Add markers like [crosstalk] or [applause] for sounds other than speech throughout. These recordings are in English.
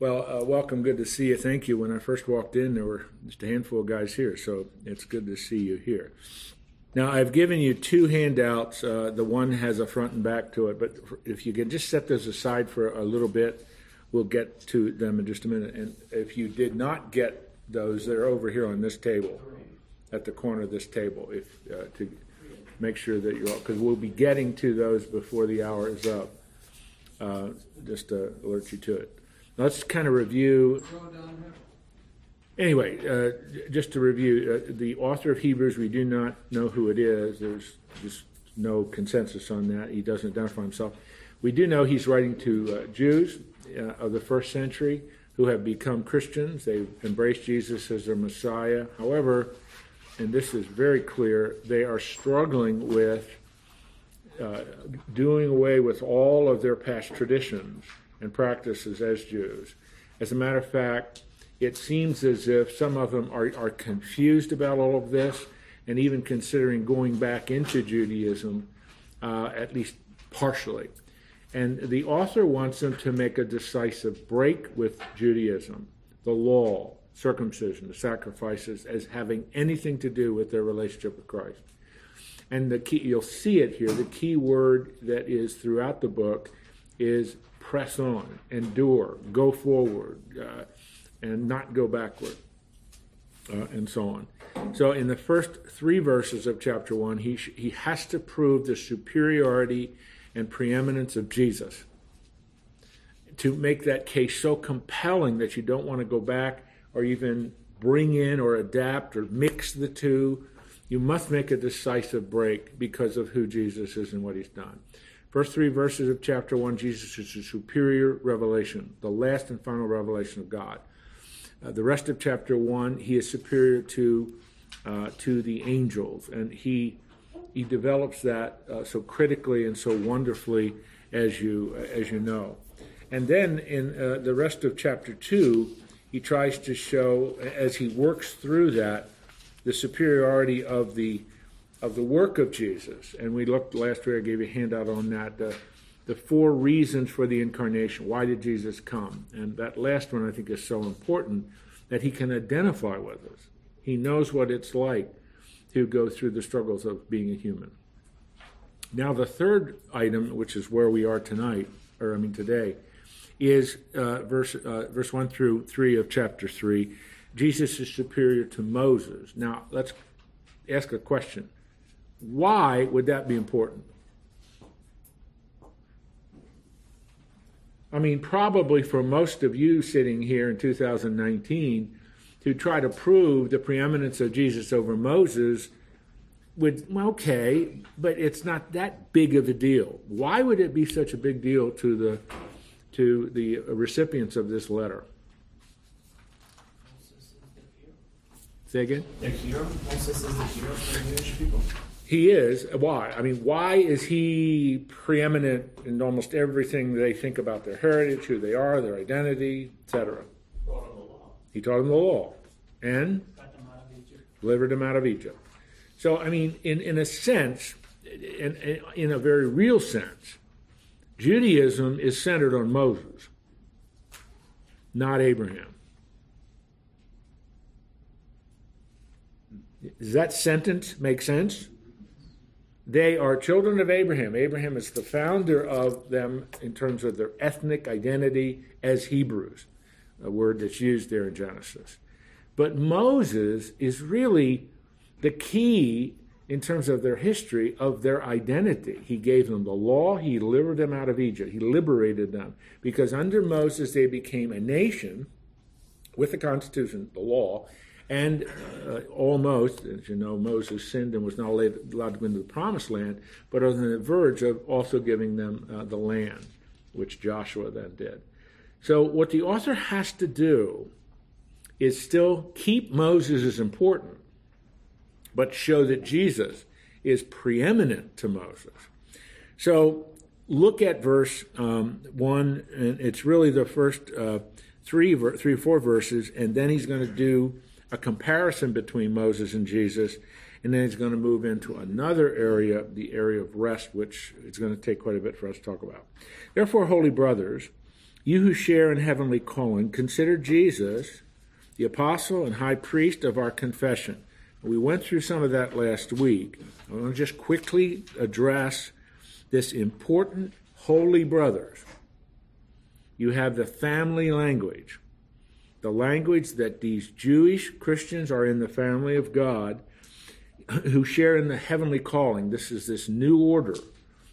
Well, uh, welcome. Good to see you. Thank you. When I first walked in, there were just a handful of guys here, so it's good to see you here. Now, I've given you two handouts. Uh, the one has a front and back to it, but if you can just set those aside for a little bit, we'll get to them in just a minute. And if you did not get those, they're over here on this table, at the corner of this table, if uh, to make sure that you're all, because we'll be getting to those before the hour is up, uh, just to alert you to it. Let's kind of review. Anyway, uh, just to review, uh, the author of Hebrews, we do not know who it is. There's just no consensus on that. He doesn't identify himself. We do know he's writing to uh, Jews uh, of the first century who have become Christians. They've embraced Jesus as their Messiah. However, and this is very clear, they are struggling with uh, doing away with all of their past traditions and practices as Jews. As a matter of fact, it seems as if some of them are, are confused about all of this and even considering going back into Judaism, uh, at least partially. And the author wants them to make a decisive break with Judaism, the law, circumcision, the sacrifices, as having anything to do with their relationship with Christ. And the key, you'll see it here, the key word that is throughout the book is press on, endure, go forward, uh, and not go backward, uh, and so on. So, in the first three verses of chapter one, he, sh- he has to prove the superiority and preeminence of Jesus to make that case so compelling that you don't want to go back or even bring in or adapt or mix the two. You must make a decisive break because of who Jesus is and what he's done. First three verses of chapter 1, Jesus is the superior revelation, the last and final revelation of God. Uh, the rest of chapter 1, he is superior to, uh, to the angels, and he, he develops that uh, so critically and so wonderfully as you, as you know. And then in uh, the rest of chapter 2, he tries to show, as he works through that, the superiority of the of the work of Jesus. And we looked last week, I gave you a handout on that. The, the four reasons for the incarnation. Why did Jesus come? And that last one I think is so important that he can identify with us. He knows what it's like to go through the struggles of being a human. Now, the third item, which is where we are tonight, or I mean today, is uh, verse, uh, verse 1 through 3 of chapter 3. Jesus is superior to Moses. Now, let's ask a question why would that be important? I mean, probably for most of you sitting here in 2019, to try to prove the preeminence of Jesus over Moses would, well, okay, but it's not that big of a deal. Why would it be such a big deal to the, to the recipients of this letter? Say again? Moses is the hero for the Jewish people. He is. Why? I mean, why is he preeminent in almost everything they think about their heritage, who they are, their identity, etc.? He taught them the law and delivered them out of Egypt. So, I mean, in, in a sense, in, in a very real sense, Judaism is centered on Moses, not Abraham. Does that sentence make sense? They are children of Abraham. Abraham is the founder of them in terms of their ethnic identity as Hebrews, a word that's used there in Genesis. But Moses is really the key in terms of their history of their identity. He gave them the law, he delivered them out of Egypt, he liberated them. Because under Moses, they became a nation with the Constitution, the law, and uh, almost, as you know, Moses sinned and was not allowed to go into the promised land, but on the verge of also giving them uh, the land, which Joshua then did. So, what the author has to do is still keep Moses as important, but show that Jesus is preeminent to Moses. So, look at verse um, 1, and it's really the first uh, three, three or four verses, and then he's going to do a comparison between Moses and Jesus, and then he's going to move into another area, the area of rest, which it's going to take quite a bit for us to talk about. Therefore, holy brothers, You who share in heavenly calling, consider Jesus the apostle and high priest of our confession. We went through some of that last week. I want to just quickly address this important holy brothers. You have the family language, the language that these Jewish Christians are in the family of God who share in the heavenly calling. This is this new order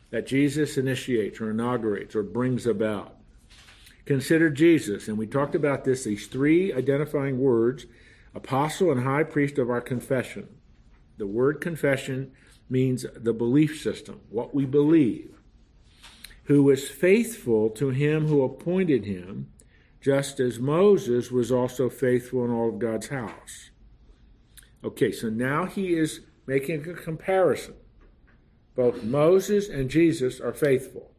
that Jesus initiates or inaugurates or brings about. Consider Jesus, and we talked about this, these three identifying words apostle and high priest of our confession. The word confession means the belief system, what we believe, who was faithful to him who appointed him, just as Moses was also faithful in all of God's house. Okay, so now he is making a comparison. Both Moses and Jesus are faithful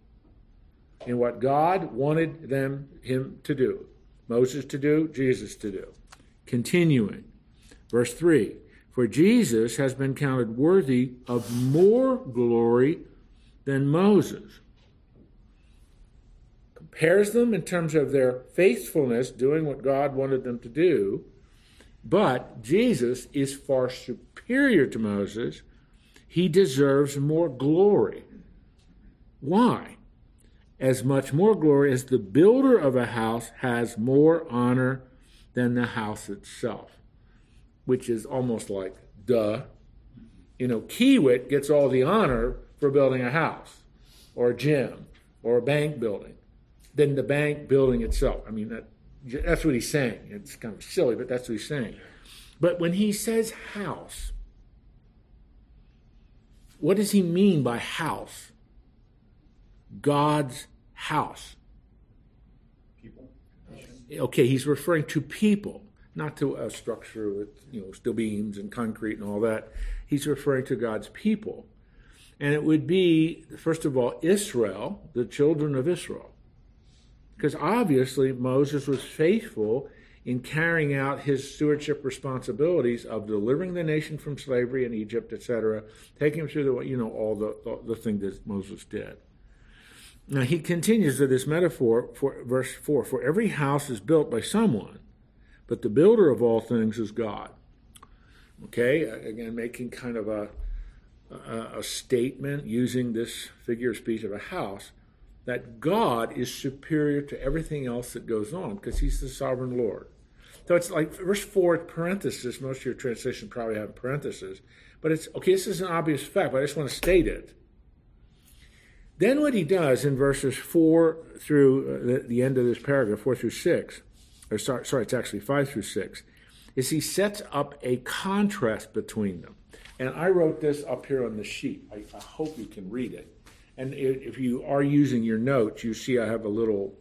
in what God wanted them him to do. Moses to do, Jesus to do. Continuing. Verse 3 For Jesus has been counted worthy of more glory than Moses. Compares them in terms of their faithfulness, doing what God wanted them to do. But Jesus is far superior to Moses. He deserves more glory. Why? As much more glory as the builder of a house has more honor than the house itself, which is almost like duh. You know, Kiewit gets all the honor for building a house or a gym or a bank building than the bank building itself. I mean, that, that's what he's saying. It's kind of silly, but that's what he's saying. But when he says house, what does he mean by house? God's house. People. Okay, he's referring to people, not to a structure with you know steel beams and concrete and all that. He's referring to God's people. And it would be, first of all, Israel, the children of Israel. Because obviously Moses was faithful in carrying out his stewardship responsibilities of delivering the nation from slavery in Egypt, etc., taking them through the, you know, all the, the, the thing that Moses did. Now he continues with this metaphor for verse 4 For every house is built by someone, but the builder of all things is God. Okay, again, making kind of a, a, a statement using this figure of speech of a house that God is superior to everything else that goes on because he's the sovereign Lord. So it's like verse 4, parenthesis. Most of your translations probably have parentheses. But it's okay, this is an obvious fact, but I just want to state it. Then what he does in verses 4 through uh, the, the, end of this paragraph, 4 through 6, or sorry, sorry, it's actually 5 through 6, is he sets up a contrast between them. And I wrote this up here on the sheet. I, I hope you can read it. And if you are using your notes, you see I have a little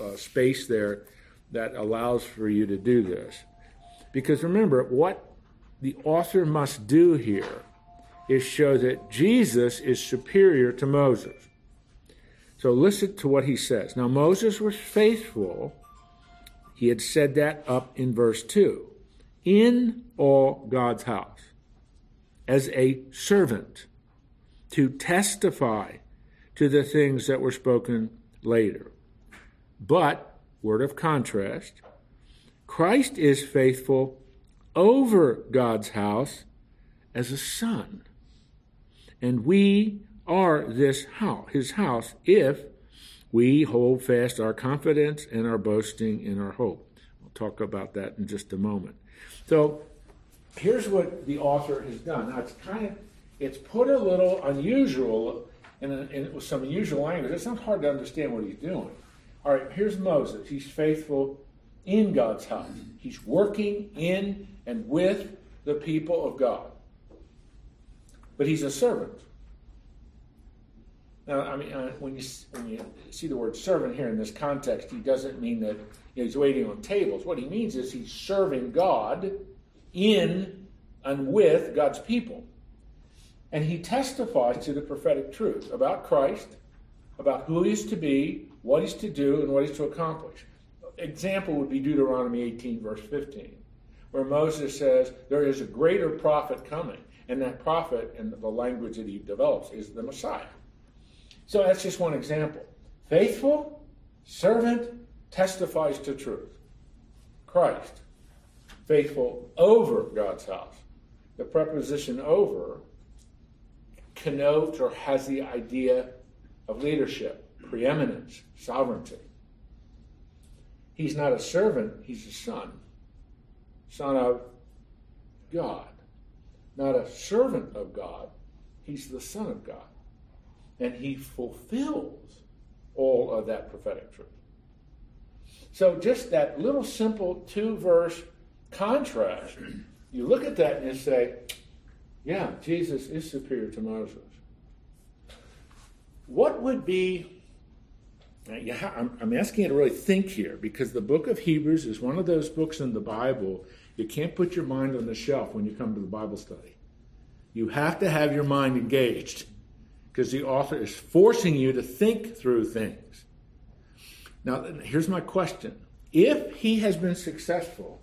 uh, space there that allows for you to do this. Because remember, what the author must do here is show that Jesus is superior to Moses. So listen to what he says. Now, Moses was faithful. He had said that up in verse 2 in all God's house as a servant to testify to the things that were spoken later. But, word of contrast, Christ is faithful over God's house as a son. And we are this house, his house, if we hold fast our confidence and our boasting in our hope. We'll talk about that in just a moment. So here's what the author has done. Now it's kind of it's put a little unusual and, and with some unusual language. It's not hard to understand what he's doing. All right, here's Moses. He's faithful in God's house. He's working in and with the people of God. But he's a servant. Now, I mean, uh, when you when you see the word servant here in this context, he doesn't mean that you know, he's waiting on tables. What he means is he's serving God in and with God's people, and he testifies to the prophetic truth about Christ, about who he is to be, what he's to do, and what he's to accomplish. Example would be Deuteronomy 18, verse 15, where Moses says there is a greater prophet coming, and that prophet, in the language that he develops, is the Messiah. So that's just one example. Faithful, servant, testifies to truth. Christ, faithful over God's house. The preposition over connotes or has the idea of leadership, preeminence, sovereignty. He's not a servant, he's a son. Son of God. Not a servant of God, he's the Son of God. And he fulfills all of that prophetic truth. So, just that little simple two verse contrast, you look at that and you say, yeah, Jesus is superior to Moses. What would be uh, I'm asking you to really think here because the book of Hebrews is one of those books in the Bible you can't put your mind on the shelf when you come to the Bible study. You have to have your mind engaged because the author is forcing you to think through things. Now, here's my question. If he has been successful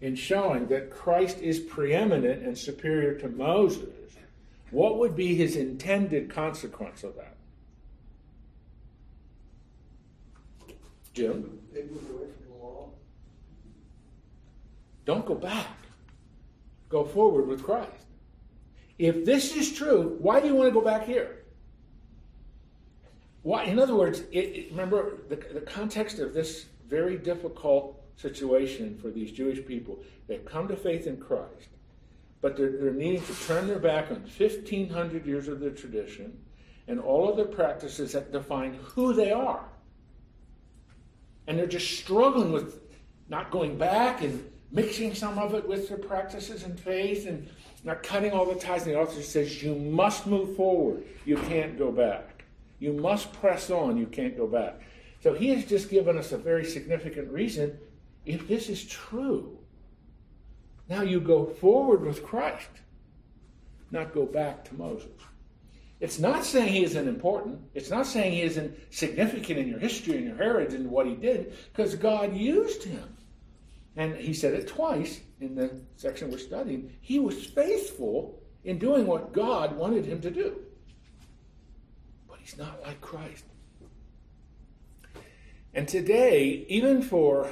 in showing that Christ is preeminent and superior to Moses, what would be his intended consequence of that? Jim? Don't go back. Go forward with Christ. If this is true, why do you want to go back here? Why? In other words, it, it, remember the, the context of this very difficult situation for these Jewish people. They've come to faith in Christ, but they're, they're needing to turn their back on 1,500 years of their tradition and all of their practices that define who they are. And they're just struggling with not going back and mixing some of it with their practices and faith and not cutting all the ties. And the author says, You must move forward. You can't go back. You must press on. You can't go back. So he has just given us a very significant reason. If this is true, now you go forward with Christ, not go back to Moses. It's not saying he isn't important. It's not saying he isn't significant in your history and your heritage and what he did, because God used him. And he said it twice in the section we're studying. He was faithful in doing what God wanted him to do. But he's not like Christ. And today, even for,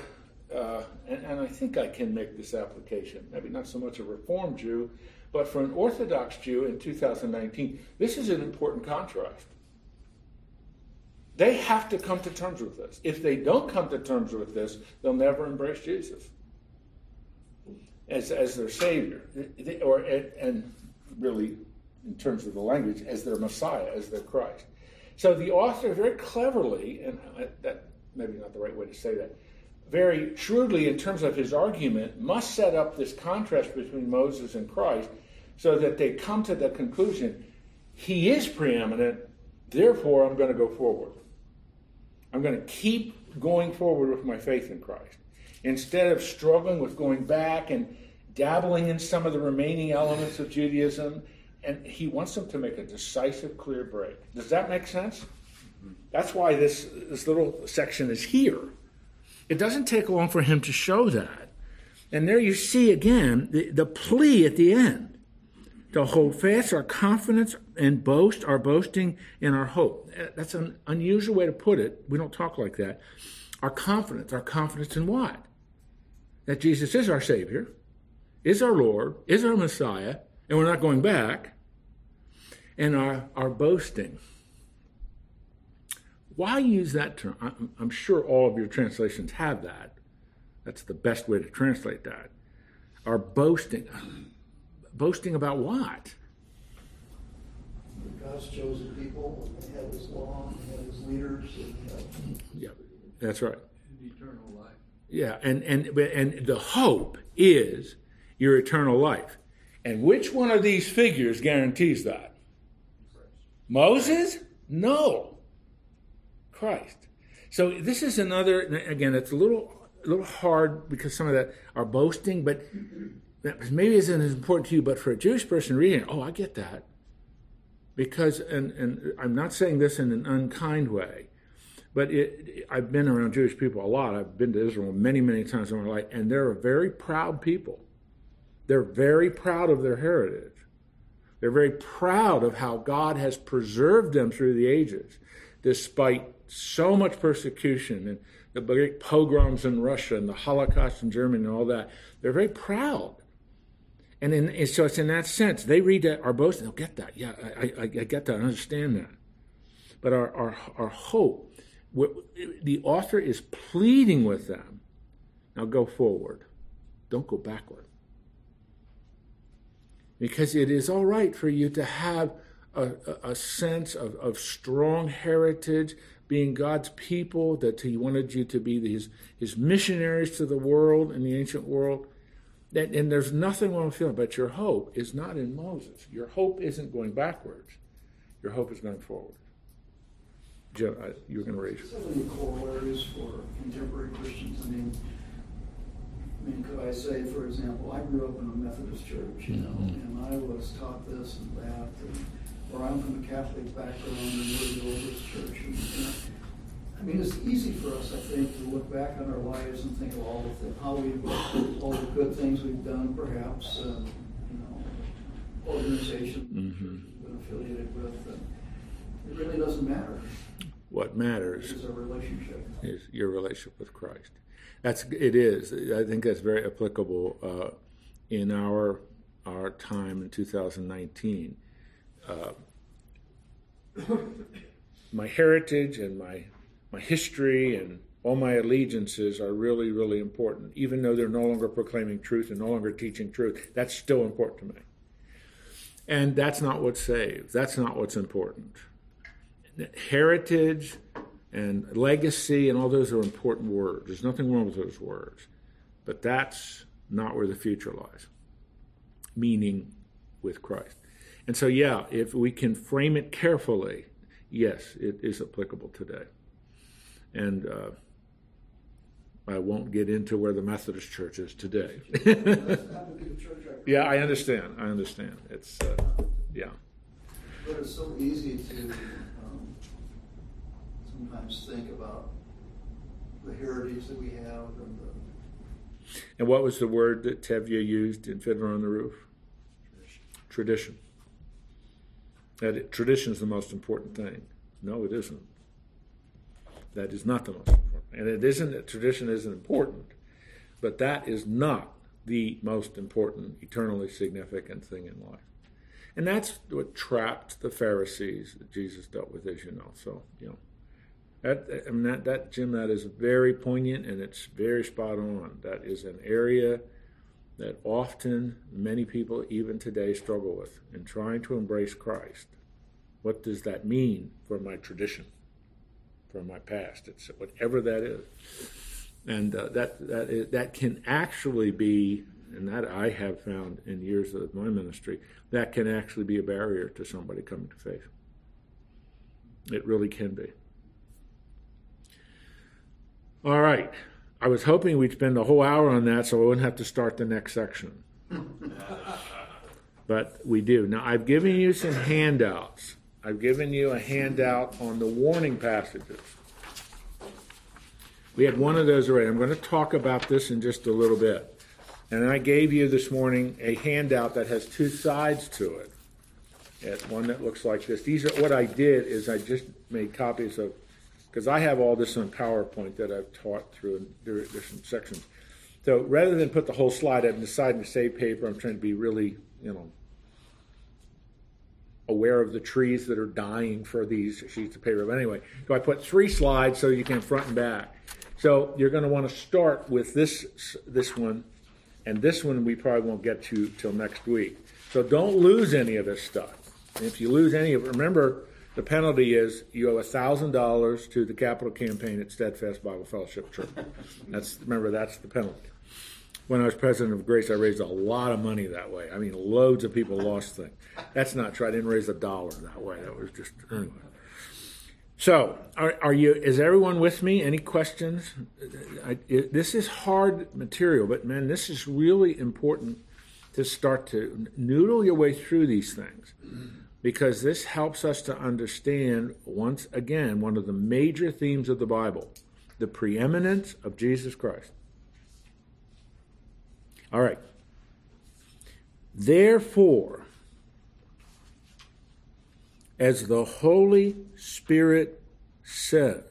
uh, and, and I think I can make this application, maybe not so much a Reformed Jew, but for an Orthodox Jew in 2019, this is an important contrast. They have to come to terms with this. If they don't come to terms with this, they'll never embrace Jesus as, as their Savior, or and really, in terms of the language, as their Messiah, as their Christ. So the author very cleverly, and that maybe not the right way to say that, very shrewdly in terms of his argument, must set up this contrast between Moses and Christ so that they come to the conclusion he is preeminent, therefore I'm going to go forward. I'm going to keep going forward with my faith in Christ. Instead of struggling with going back and dabbling in some of the remaining elements of Judaism, and he wants them to make a decisive, clear break. Does that make sense? Mm-hmm. That's why this, this little section is here. It doesn't take long for him to show that. And there you see again the, the plea at the end to hold fast our confidence and boast our boasting in our hope. That's an unusual way to put it. We don't talk like that. Our confidence, our confidence in what? That Jesus is our Savior, is our Lord, is our Messiah, and we're not going back. And our, our boasting. Why use that term? I'm, I'm sure all of your translations have that. That's the best way to translate that. Are boasting boasting about what? God's chosen people, they have his law, they have his leaders. And, yeah, that's right. And eternal life. Yeah, and, and, and the hope is your eternal life. And which one of these figures guarantees that? Moses? No. Christ. So this is another, again, it's a little, a little hard because some of that are boasting, but maybe isn't as important to you, but for a Jewish person reading oh, I get that. Because, and, and I'm not saying this in an unkind way, but it, I've been around Jewish people a lot. I've been to Israel many, many times in my life, and they're a very proud people. They're very proud of their heritage. They're very proud of how God has preserved them through the ages, despite so much persecution and the great pogroms in Russia and the Holocaust in Germany and all that. They're very proud. And, in, and so it's in that sense. They read that, our boast, they'll get that. Yeah, I, I, I get that. I understand that. But our, our, our hope, the author is pleading with them. Now go forward. Don't go backward. Because it is all right for you to have a, a sense of, of strong heritage, being God's people, that He wanted you to be His, his missionaries to the world in the ancient world. And, and there's nothing wrong with feeling, but your hope is not in Moses. Your hope isn't going backwards. Your hope is going forward. Joe, I, you were going to raise your So many corollaries for contemporary Christians. I mean, I mean, could I say, for example, I grew up in a Methodist church, you know, Mhm. and I was taught this and that, and, or I'm from a Catholic background and we're the oldest church. And, you know, I mean, it's easy for us, I think, to look back on our lives and think of all the th- how we, all the good things we've done, perhaps, um, you know, organizations Mhm. we've been affiliated with. It really doesn't matter. What matters It's a relationship. is your relationship with Christ. That's it is. I think that's very applicable uh, in our our time in 2019. Uh, [coughs] my heritage and my my history and all my allegiances are really really important, even though they're no longer proclaiming truth and no longer teaching truth. That's still important to me. And that's not what saves. That's not what's important heritage and legacy and all those are important words. There's nothing wrong with those words. But that's not where the future lies. Meaning with Christ. And so, yeah, if we can frame it carefully, yes, it is applicable today. And uh, I won't get into where the Methodist Church is today. [laughs] That would be the church I yeah, I understand. I understand. It's, uh, yeah. But it's so easy to um, sometimes think about the heritage that we have and the And what was the word that Tevye used in Fiddler on the Roof? Tradition. That it, tradition is the most important thing. No, it isn't. That is not the most important. And it isn't that tradition isn't important, but that is not the most important, eternally significant thing in life. And that's what trapped the Pharisees that Jesus dealt with, as you know. So, you know, that I mean that, that Jim, that is very poignant and it's very spot on. That is an area that often many people even today struggle with in trying to embrace Christ. What does that mean for my tradition, for my past? It's whatever that is, and uh, that that is, that can actually be, and that I have found in years of my ministry, that can actually be a barrier to somebody coming to faith. It really can be. All right. I was hoping we'd spend a whole hour on that so I wouldn't have to start the next section. [laughs] but we do. Now, I've given you some handouts. I've given you a handout on the warning passages. We had one of those already. I'm going to talk about this in just a little bit. And I gave you this morning a handout that has two sides to it. It's one that looks like this. These are what I did is I just made copies of because I have all this on PowerPoint that I've taught through different sections. So rather than put the whole slide, I've decided to save paper. I'm trying to be really, you know, aware of the trees that are dying for these sheets of paper. But anyway, so I put three slides so you can front and back. So you're going to want to start with this this one, and this one we probably won't get to till next week. So don't lose any of this stuff. And if you lose any of it, remember the penalty is you owe thousand dollars to the capital campaign at Steadfast Bible Fellowship Church. That's remember that's the penalty. When I was president of Grace, I raised a lot of money that way. I mean, loads of people lost things. That's not true. I didn't raise a dollar that way. That was just anyway. So, are, are you? Is everyone with me? Any questions? I, it, this is hard material, but man, this is really important to start to noodle your way through these things because this helps us to understand, once again, one of the major themes of the Bible the preeminence of Jesus Christ. All right. Therefore, as the Holy Spirit says,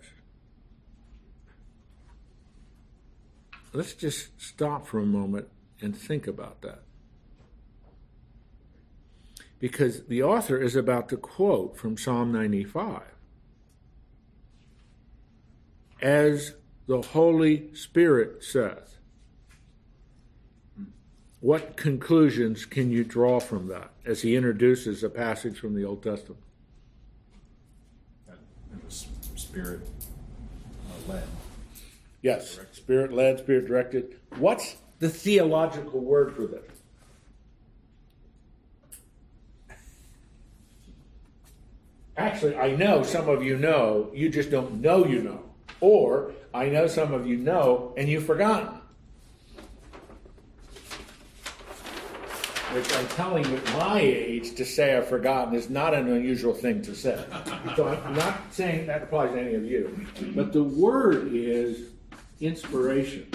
let's just stop for a moment and think about that. Because the author is about to quote from Psalm 95 as the Holy Spirit says. What conclusions can you draw from that as he introduces a passage from the Old Testament? That was spirit uh, led. Yes, spirit led, spirit directed. What's the theological word for this? Actually, I know some of you know, you just don't know you know. Or I know some of you know and you've forgotten. Which I'm telling you, at my age, to say I've forgotten is not an unusual thing to say. So I'm not saying that applies to any of you. But the word is inspiration.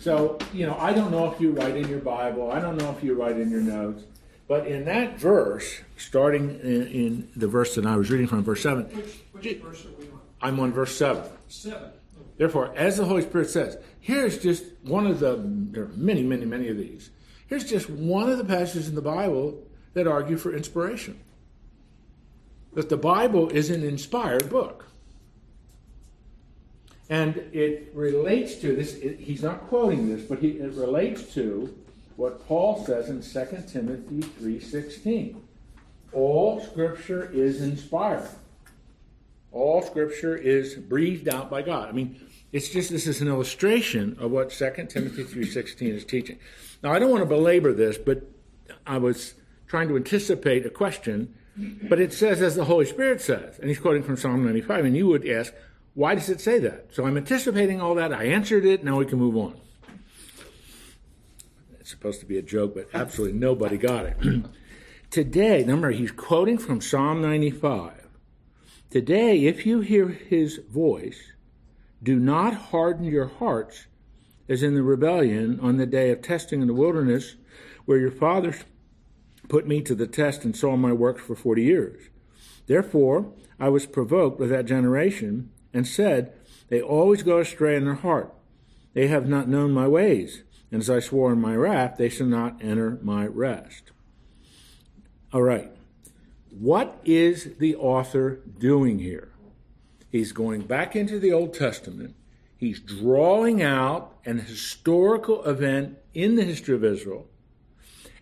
So, you know, I don't know if you write in your Bible, I don't know if you write in your notes, but in that verse, starting in, in the verse that I was reading from, verse 7, Which, which verse are we on? I'm on verse 7. Seven. Therefore, as the Holy Spirit says, here's just one of the, there are many, many, many of these. Here's just one of the passages in the Bible that argue for inspiration. That the Bible is an inspired book. And it relates to this, it, he's not quoting this, but he, it relates to what Paul says in 2 Timothy 3.16. All scripture is inspired. All scripture is breathed out by God. I mean, it's just this is an illustration of what 2 Timothy 3.16 is teaching. Now, I don't want to belabor this, but I was trying to anticipate a question, but it says, as the Holy Spirit says, and he's quoting from Psalm 95, and you would ask, why does it say that? So I'm anticipating all that. I answered it. Now we can move on. It's supposed to be a joke, but absolutely nobody got it. [clears throat] Today, remember, he's quoting from Psalm 95. Today, if you hear his voice, do not harden your hearts as in the rebellion on the day of testing in the wilderness, where your fathers put me to the test and saw my works for forty years. Therefore, I was provoked with that generation and said, They always go astray in their heart. They have not known my ways. And as I swore in my wrath, they shall not enter my rest. All right. What is the author doing here? He's going back into the Old Testament. He's drawing out an historical event in the history of Israel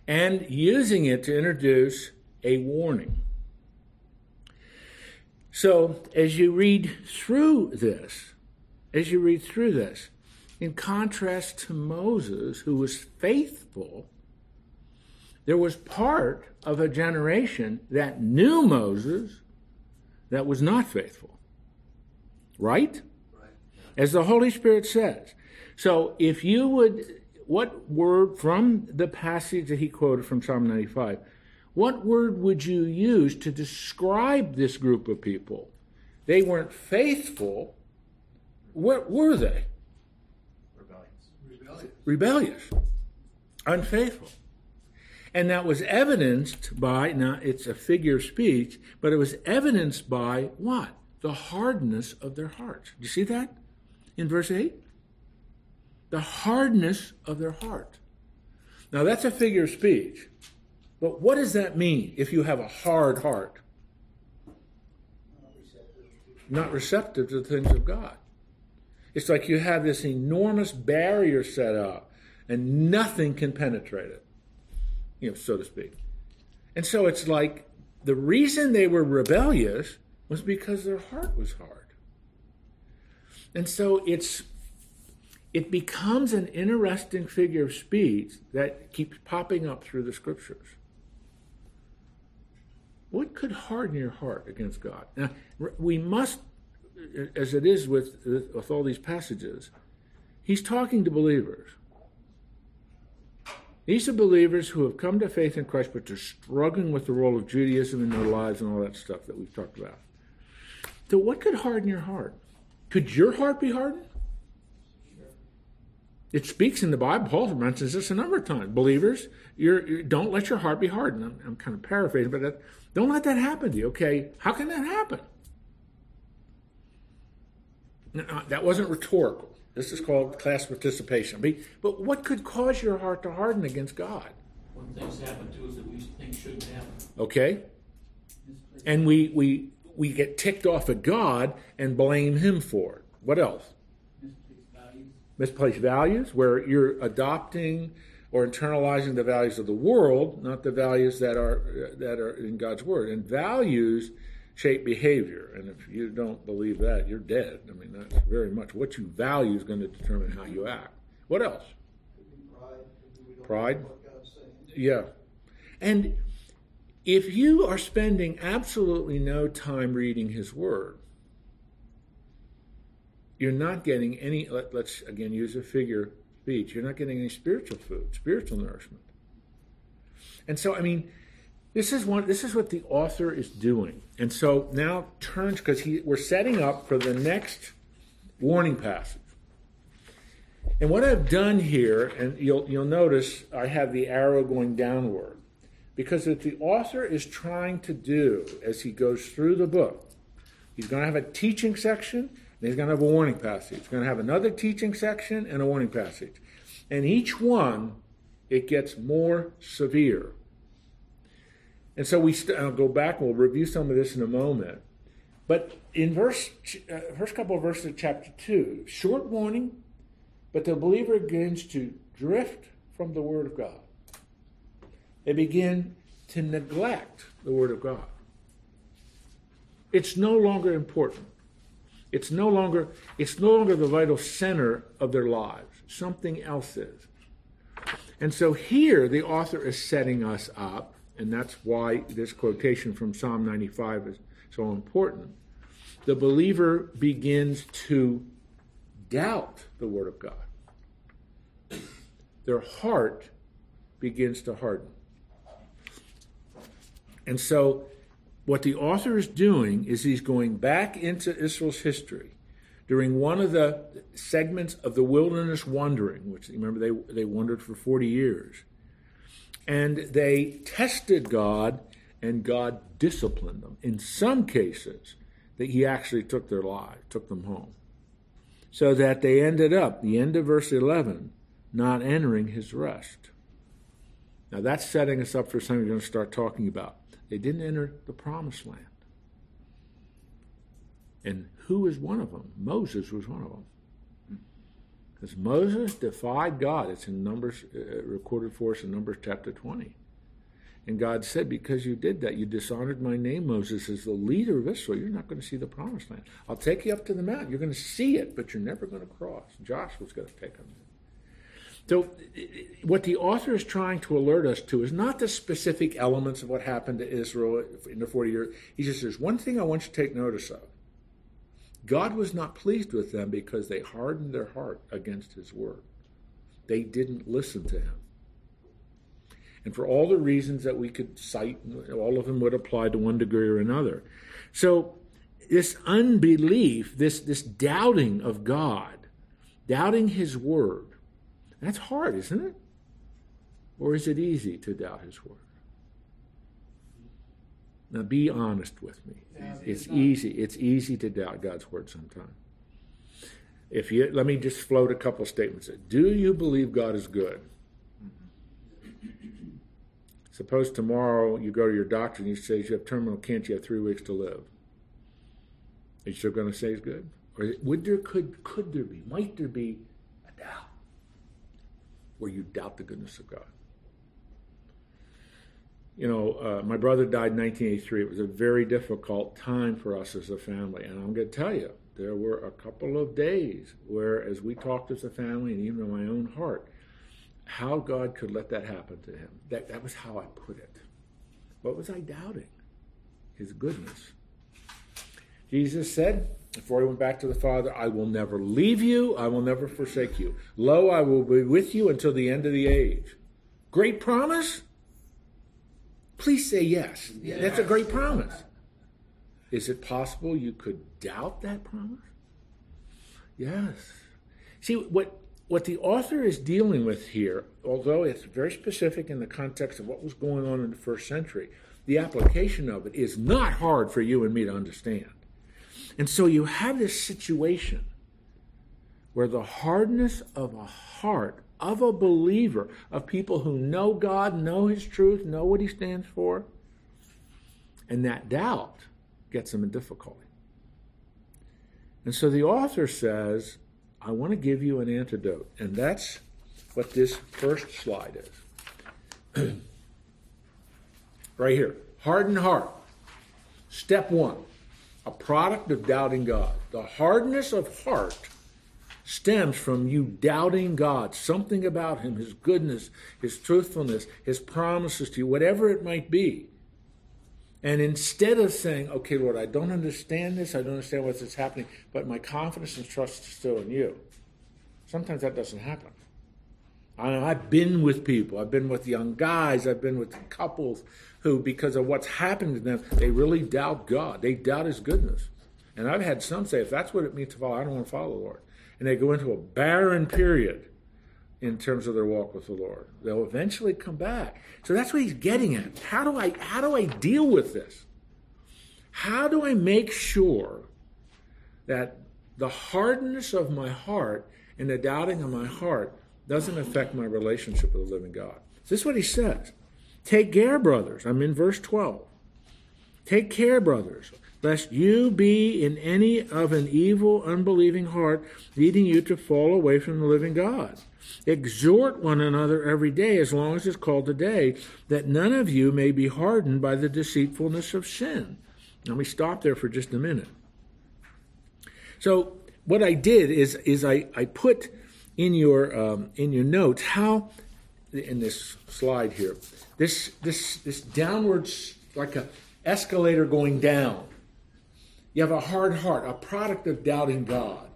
and using it to introduce a warning. So, as you read through this, as you read through this, in contrast to Moses, who was faithful, there was part of a generation that knew Moses that was not faithful. Right? Right. As the Holy Spirit says. So, if you would, what word from the passage that he quoted from Psalm 95, what word would you use to describe this group of people? They weren't faithful. Where were they? Rebellious, unfaithful. And that was evidenced by, now it's a figure of speech, but it was evidenced by what? The hardness of their hearts. Do you see that in verse 8? The hardness of their heart. Now that's a figure of speech. But what does that mean if you have a hard heart? Not receptive to the things of God. It's like you have this enormous barrier set up and nothing can penetrate it, you know, so to speak. And so it's like the reason they were rebellious was because their heart was hard. And so it's it becomes an interesting figure of speech that keeps popping up through the scriptures. What could harden your heart against God? Now, we must, as it is with, with all these passages, he's talking to believers. These are believers who have come to faith in Christ, but they're struggling with the role of Judaism in their lives and all that stuff that we've talked about. So, what could harden your heart? Could your heart be hardened? It speaks in the Bible. Paul mentions this a number of times. Believers, you're, you don't let your heart be hardened. I'm, I'm kind of paraphrasing, but that, don't let that happen to you. Okay, how can that happen? No, that wasn't rhetorical. This is called class participation. But- But what could cause your heart to harden against God? When things happen to us that we think shouldn't happen. Okay? And we, we, we get ticked off at God and blame Him for it. What else? Misplaced values. Misplaced values, where you're adopting or internalizing the values of the world, not the values that are that are in God's word. And values shape behavior. And if you don't believe that, you're dead. I mean, that's very much what you value is going to determine how you act. What else? Pride. Yeah. And if you are spending absolutely no time reading His Word, you're not getting any, let, us again use a figure speech, you're not getting any spiritual food, spiritual nourishment. And so, I mean, this is one. This is what the author is doing, and so now turns because he we're setting up for the next warning passage. And what I've done here, and you'll you'll notice I have the arrow going downward, because what the author is trying to do as he goes through the book, he's going to have a teaching section, and he's going to have a warning passage. He's going to have another teaching section and a warning passage, and each one it gets more severe. And so we st- I'll go back and we'll review some of this in a moment. But in verse uh, first couple of verses of chapter two, short warning, but the believer begins to drift from the Word of God. They begin to neglect the Word of God. It's no longer important. It's no longer it's no longer the vital center of their lives. Something else is. And so here the author is setting us up and that's why this quotation from Psalm 95 is so important. The believer begins to doubt the Word of God. Their heart begins to harden. And so, what the author is doing is he's going back into Israel's history during one of the segments of the wilderness wandering, which remember they, they wandered for 40 years and they tested God, and God disciplined them. In some cases, that He actually took their lives, took them home, so that they ended up, the end of verse 11, not entering His rest. Now that's setting us up for something we're going to start talking about. They didn't enter the promised land. And who was one of them? Moses was one of them. Because Moses defied God. It's in Numbers, uh, recorded for us in Numbers chapter 20. And God said, Because you did that, you dishonored my name, Moses, as the leader of Israel. You're not going to see the promised land. I'll take you up to the mountain. You're going to see it, but you're never going to cross. Joshua's going to take them. So, what the author is trying to alert us to is not the specific elements of what happened to Israel in the 40 years. He just says, One thing I want you to take notice of God was not pleased with them because they hardened their heart against his word. They didn't listen to him. And for all the reasons that we could cite, all of them would apply to one degree or another. So, this unbelief, this, this doubting of God, doubting his word, that's hard, isn't it? Or is it easy to doubt his word? Now be honest with me. It's easy. It's easy to doubt God's word sometimes. If you let me just float a couple statements. Do you believe God is good? Suppose tomorrow you go to your doctor and he says you have terminal cancer, you have three weeks to live. Are you still going to say he's good? Or would there could could there be might there be a doubt where you doubt the goodness of God? You know, uh, my brother died in 1983. It was a very difficult time for us as a family. And I'm going to tell you, there were a couple of days where, as we talked as a family and even in my own heart, how God could let that happen to him. That, that was how I put it. What was I doubting? His goodness. Jesus said, before he went back to the Father, I will never leave you, I will never forsake you. Lo, I will be with you until the end of the age. Great promise? Please say yes. yes. That's a great promise. Is it possible you could doubt that promise? Yes. See, what, what the author is dealing with here, although it's very specific in the context of what was going on in the first century, the application of it is not hard for you and me to understand. And so you have this situation where the hardness of a heart of a believer, of people who know God, know His truth, know what He stands for, and that doubt gets them in difficulty. And so the author says, I want to give you an antidote. And that's what this first slide is. [clears throat] right here. Hardened heart. Step one a product of doubting God. The hardness of heart stems from you doubting God, something about Him, His goodness, His truthfulness, His promises to you, whatever it might be. And instead of saying, okay, Lord, I don't understand this, I don't understand what's happening, but my confidence and trust is still in you. Sometimes that doesn't happen. I, have been with people, I've been with young guys, I've been with couples who, because of what's happened to them, they really doubt God. They doubt His goodness. And I've had some say, if that's what it means to follow, I don't want to follow the Lord. And they go into a barren period in terms of their walk with the Lord. They'll eventually come back. So that's what he's getting at. How do I how do I deal with this? How do I make sure that the hardness of my heart and the doubting of my heart doesn't affect my relationship with the living God? This is what he says. Take care, brothers. I'm in verse 12. Take care, brothers, lest you be in any of an evil, unbelieving heart, leading you to fall away from the living God. Exhort one another every day, as long as it's called today, that none of you may be hardened by the deceitfulness of sin. Let me stop there for just a minute. So, what I did is, is I, I put in your, um, in your notes how, in this slide here, this this this downward like a escalator going down. You have a hard heart, a product of doubting God,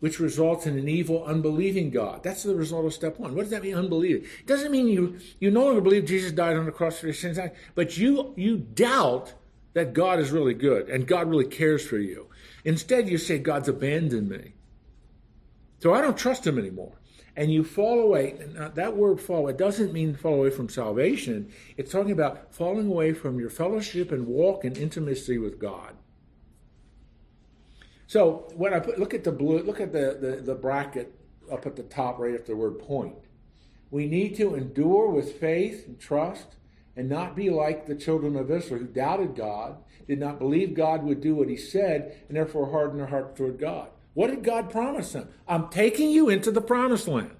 which results in an evil, unbelieving God. That's the result of step one. What does that mean, unbelieving? It doesn't mean you you no longer believe Jesus died on the cross for your sins, but you you doubt that God is really good and God really cares for you. Instead, you say God's abandoned me. So I don't trust him anymore and you fall away. that word fall, it doesn't mean fall away from salvation. It's talking about falling away from your fellowship and walk in intimacy with God. So when I put, look at the blue, look at the, the, the bracket up at the top right after the word point. We need to endure with faith and trust and not be like the children of Israel who doubted God, did not believe God would do what he said, and therefore hardened their hearts toward God. What did God promise them? I'm taking you into the promised land.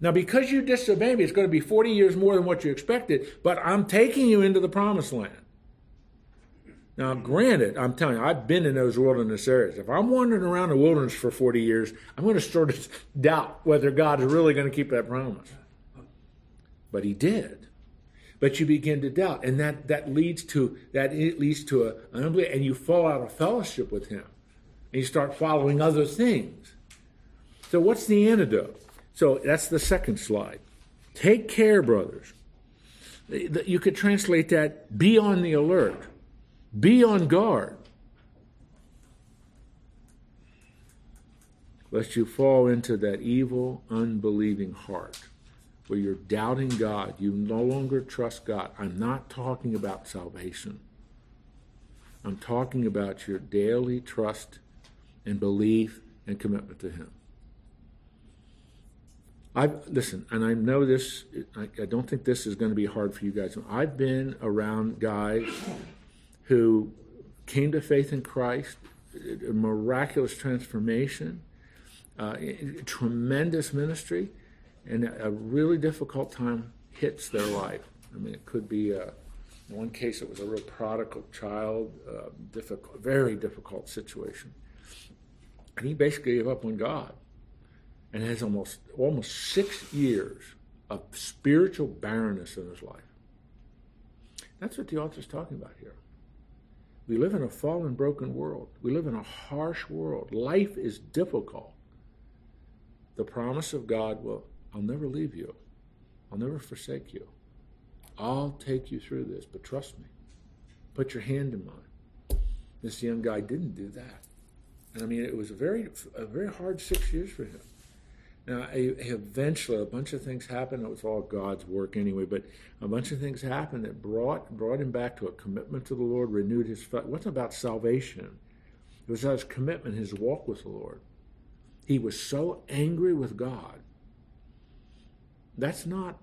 Now, because you disobey me, it's going to be 40 years more than what you expected, but I'm taking you into the promised land. Now, granted, I'm telling you, I've been in those wilderness areas. If I'm wandering around the wilderness for 40 years, I'm going to start to [laughs] doubt whether God is really going to keep that promise. But He did. But you begin to doubt, and that, that leads to that it leads to a, an unbelief, and you fall out of fellowship with Him and you start following other things. So, what's the antidote? So, that's the second slide. Take care, brothers. You could translate that be on the alert, be on guard, lest you fall into that evil, unbelieving heart where you're doubting God. You no longer trust God. I'm not talking about salvation. I'm talking about your daily trust and belief and commitment to Him. I listen, and I know this. I, I, don't think this is going to be hard for you guys. I've been around guys who came to faith in Christ, a miraculous transformation, uh, tremendous ministry, and a really difficult time hits their life. I mean, it could be a, in one case, it was a real prodigal child, uh, difficult, very difficult situation. And he basically gave up on God and has almost almost six years of spiritual barrenness in his life. That's what the author's talking about here. We live in a fallen, broken world. We live in a harsh world. Life is difficult. The promise of God will, I'll never leave you. I'll never forsake you. I'll take you through this, but trust me. Put your hand in mine. This young guy didn't do that. And I mean, it was a very, a very hard six years for him. Now, eventually, a bunch of things happened. It was all God's work anyway, but a bunch of things happened that brought brought him back to a commitment to the Lord, renewed his. It wasn't about salvation. It was his commitment, his walk with the Lord. He was so angry with God. That's not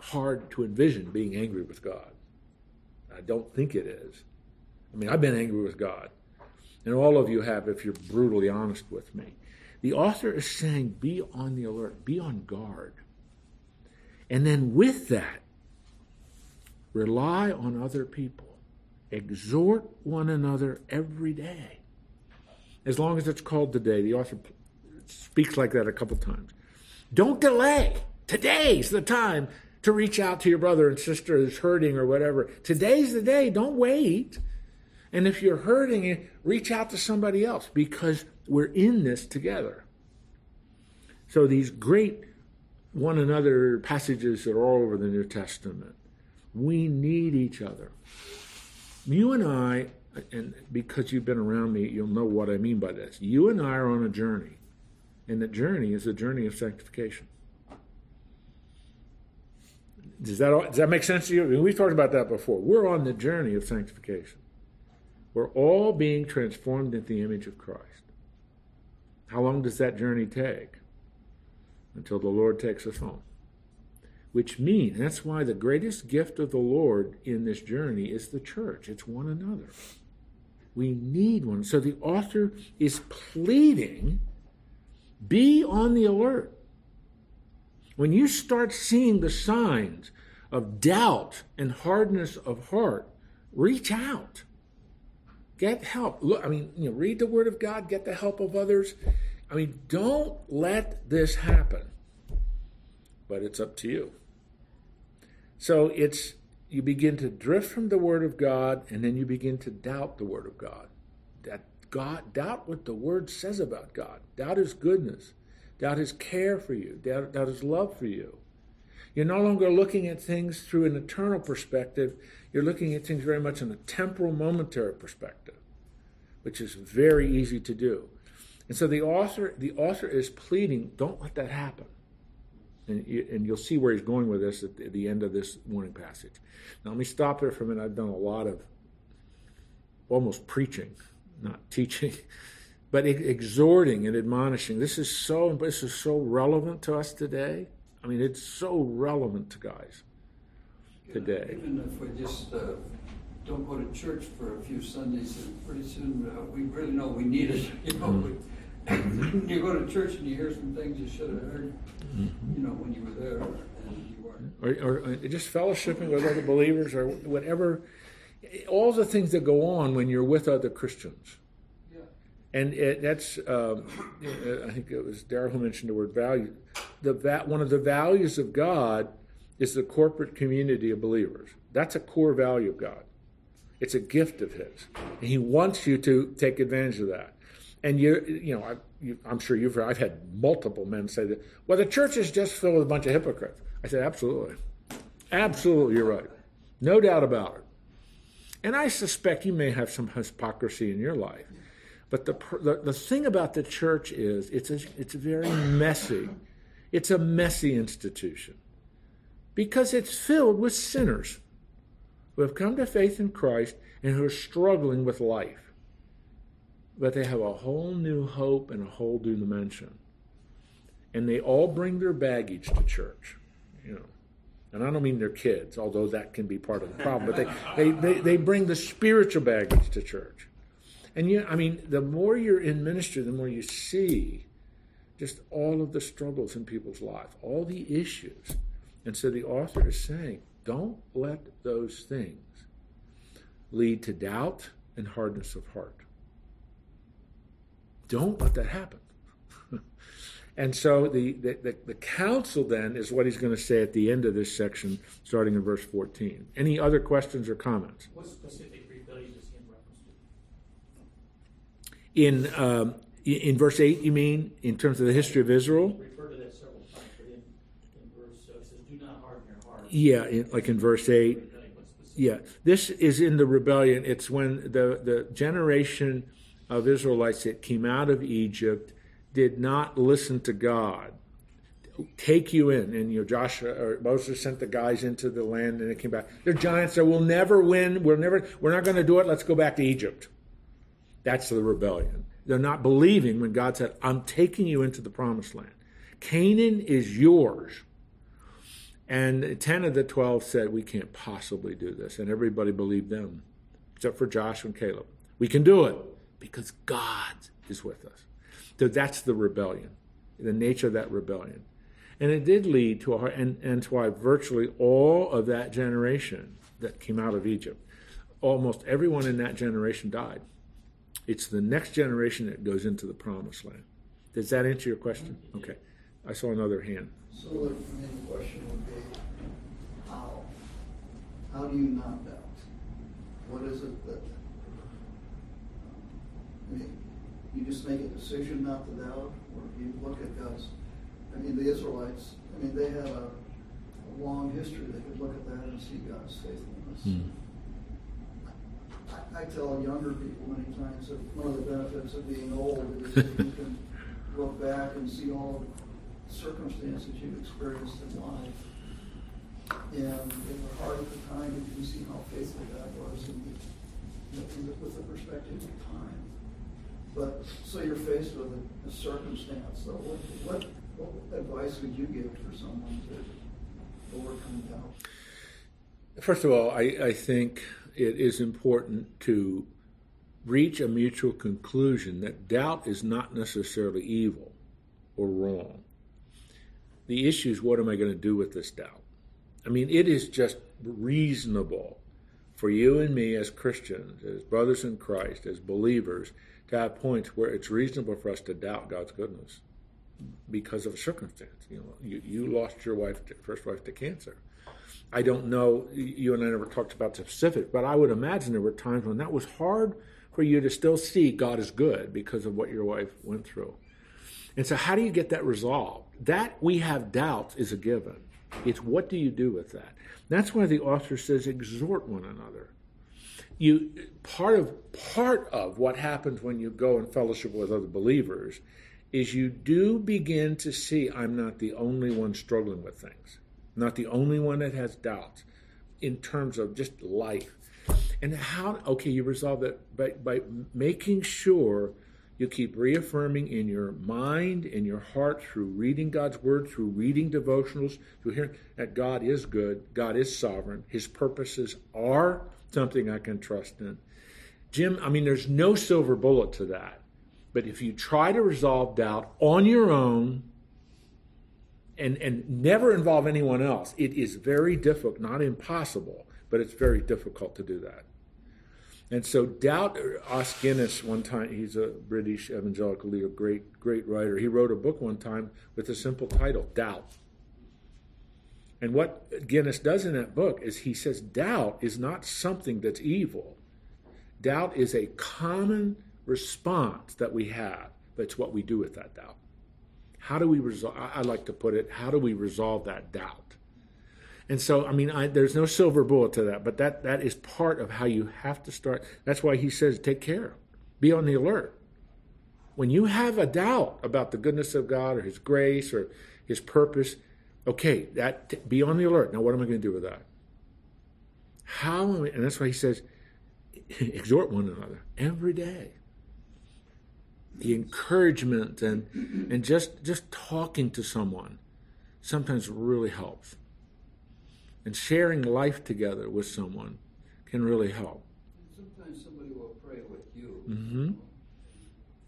hard to envision being angry with God. I don't think it is. I mean, I've been angry with God. And all of you have if you're brutally honest with me. The author is saying be on the alert, be on guard. And then with that, rely on other people, exhort one another every day. As long as it's called today, the author speaks like that a couple times. Don't delay. Today's the time to reach out to your brother and sister who's hurting or whatever. Today's the day. Don't wait. And if you're hurting, reach out to somebody else because we're in this together. So these great one another passages that are all over the New Testament. We need each other. You and I, and because you've been around me, you'll know what I mean by this. You and I are on a journey, and the journey is a journey of sanctification. Does that, does that make sense to you? I mean, we've talked about that before. We're on the journey of sanctification. We're all being transformed into the image of Christ. How long does that journey take? Until the Lord takes us home. Which means, that's why the greatest gift of the Lord in this journey is the church. It's one another. We need one. So the author is pleading be on the alert. When you start seeing the signs of doubt and hardness of heart, reach out. Get help. Look, I mean, you know, read the Word of God, get the help of others. I mean, don't let this happen. But it's up to you. So it's you begin to drift from the Word of God, and then you begin to doubt the Word of God. That God doubt what the Word says about God. Doubt His goodness. Doubt His care for you. Doubt, doubt His love for you. You're no longer looking at things through an eternal perspective. You're looking at things very much in a temporal, momentary perspective, which is very easy to do. And so the author, the author is pleading, don't let that happen. And, you, and you'll see where he's going with this at the, at the end of this morning passage. Now, let me stop there for a minute. I've done a lot of almost preaching, not [laughs] teaching, but exhorting and admonishing. This is so this is so relevant to us today. I mean, it's so relevant to guys today. Even if we just uh, don't go to church for a few Sundays, and pretty soon uh, we really know we need it. [laughs] You know, we, [laughs] you go to church and you hear some things you should have heard. You know, when you were there and you. Or, or just fellowshipping with other believers, or whatever. All the things that go on when you're with other Christians. Yeah. And it, that's, um, I think it was Daryl who mentioned the word value. The va- one of the values of God is the corporate community of believers. That's a core value of God. It's a gift of His, and He wants you to take advantage of that. And you, you know, I, you, I'm sure you've. I've had multiple men say that. Well, the church is just filled with a bunch of hypocrites. I said, absolutely, absolutely, you're right, no doubt about it. And I suspect you may have some hypocrisy in your life. But the, the, the thing about the church is it's, a, it's very messy. It's a messy institution because it's filled with sinners who have come to faith in Christ and who are struggling with life. But they have a whole new hope and a whole new dimension. And they all bring their baggage to church, you know. And I don't mean their kids, although that can be part of the problem, but they, they, they, they bring the spiritual baggage to church. And you, I mean, the more you're in ministry, the more you see just all of the struggles in people's lives, all the issues. And so the author is saying, don't let those things lead to doubt and hardness of heart. Don't let that happen. [laughs] and so the, the, the, the, counsel then is what he's going to say at the end of this section, starting in verse 14. Any other questions or comments? What specific rebellion is he in reference to? In, um, in verse 8, you mean, in terms of the history of Israel? Refer to that several times, but in, in verse, uh, it says, do not harden your heart. Yeah, in, like in verse 8. Rebellion, what specific- Yeah, this is in the rebellion. It's when the, the generation of Israelites that came out of Egypt did not listen to God. Take you in, and you know Joshua or Moses sent the guys into the land, and they came back. They're giants. That we'll never win. We're never. We're not going to do it. Let's go back to Egypt. That's the rebellion. They're not believing when God said, I'm taking you into the promised land. Canaan is yours. And 10 of the 12 said, We can't possibly do this. And everybody believed them, except for Josh and Caleb. We can do it because God is with us. So that's the rebellion, the nature of that rebellion. And it did lead to a, and, and that's why virtually all of that generation that came out of Egypt, almost everyone in that generation died. It's the next generation that goes into the promised land. Does that answer your question? Mm-hmm. Okay. I saw another hand. So the main question would be, how? How do you not doubt? What is it that, I mean, you just make a decision not to doubt, or you look at God's, I mean, the Israelites, I mean, they had a, a long history, they could look at that and see God's faithfulness. Hmm. I, I tell younger people many times that one of the benefits of being old is that you can look back and see all the circumstances you've experienced in life. And in the heart of the time, you can see how faithful God was in the, in the, with the perspective of time. But, so you're faced with a, a circumstance, so what, what, what advice would you give for someone to overcome doubt? First of all, I, I think it is important to reach a mutual conclusion that doubt is not necessarily evil or wrong. The issue is what am I going to do with this doubt? I mean, it is just reasonable for you and me as Christians, as brothers in Christ, as believers, to have points where it's reasonable for us to doubt God's goodness because of a circumstance. You know, you, you lost your wife, to, first wife, to cancer. I don't know. You and I never talked about specific, but I would imagine there were times when that was hard for you to still see God is good because of what your wife went through. And so, how do you get that resolved? That we have doubts is a given. It's what do you do with that? That's why the author says exhort one another. You part of part of what happens when you go and fellowship with other believers is you do begin to see I'm not the only one struggling with things, not the only one that has doubts in terms of just life. And how okay, you resolve that by, by making sure you keep reaffirming in your mind, in your heart, through reading God's word, through reading devotionals, through hearing that God is good, God is sovereign, His purposes are something I can trust in. Jim, I mean, there's no silver bullet to that. But if you try to resolve doubt on your own and, and never involve anyone else, it is very difficult, not impossible, but it's very difficult to do that. And so doubt uh, Os Guinness one time, he's a British evangelical leader, great, great writer. He wrote a book one time with a simple title, Doubt. And what Guinness does in that book is he says doubt is not something that's evil. Doubt is a common response that we have. That's what we do with that doubt. How do we resolve? I like to put it, how do we resolve that doubt? And so, I mean, I, there's no silver bullet to that, but that, that is part of how you have to start. That's why he says, take care, be on the alert. When you have a doubt about the goodness of God or his grace or his purpose, okay, that be on the alert. Now, what am I going to do with that? How, and that's why he says, [laughs] exhort one another every day. The encouragement and and just just talking to someone sometimes really helps. And sharing life together with someone can really help. Sometimes somebody will pray with you. Mm-hmm.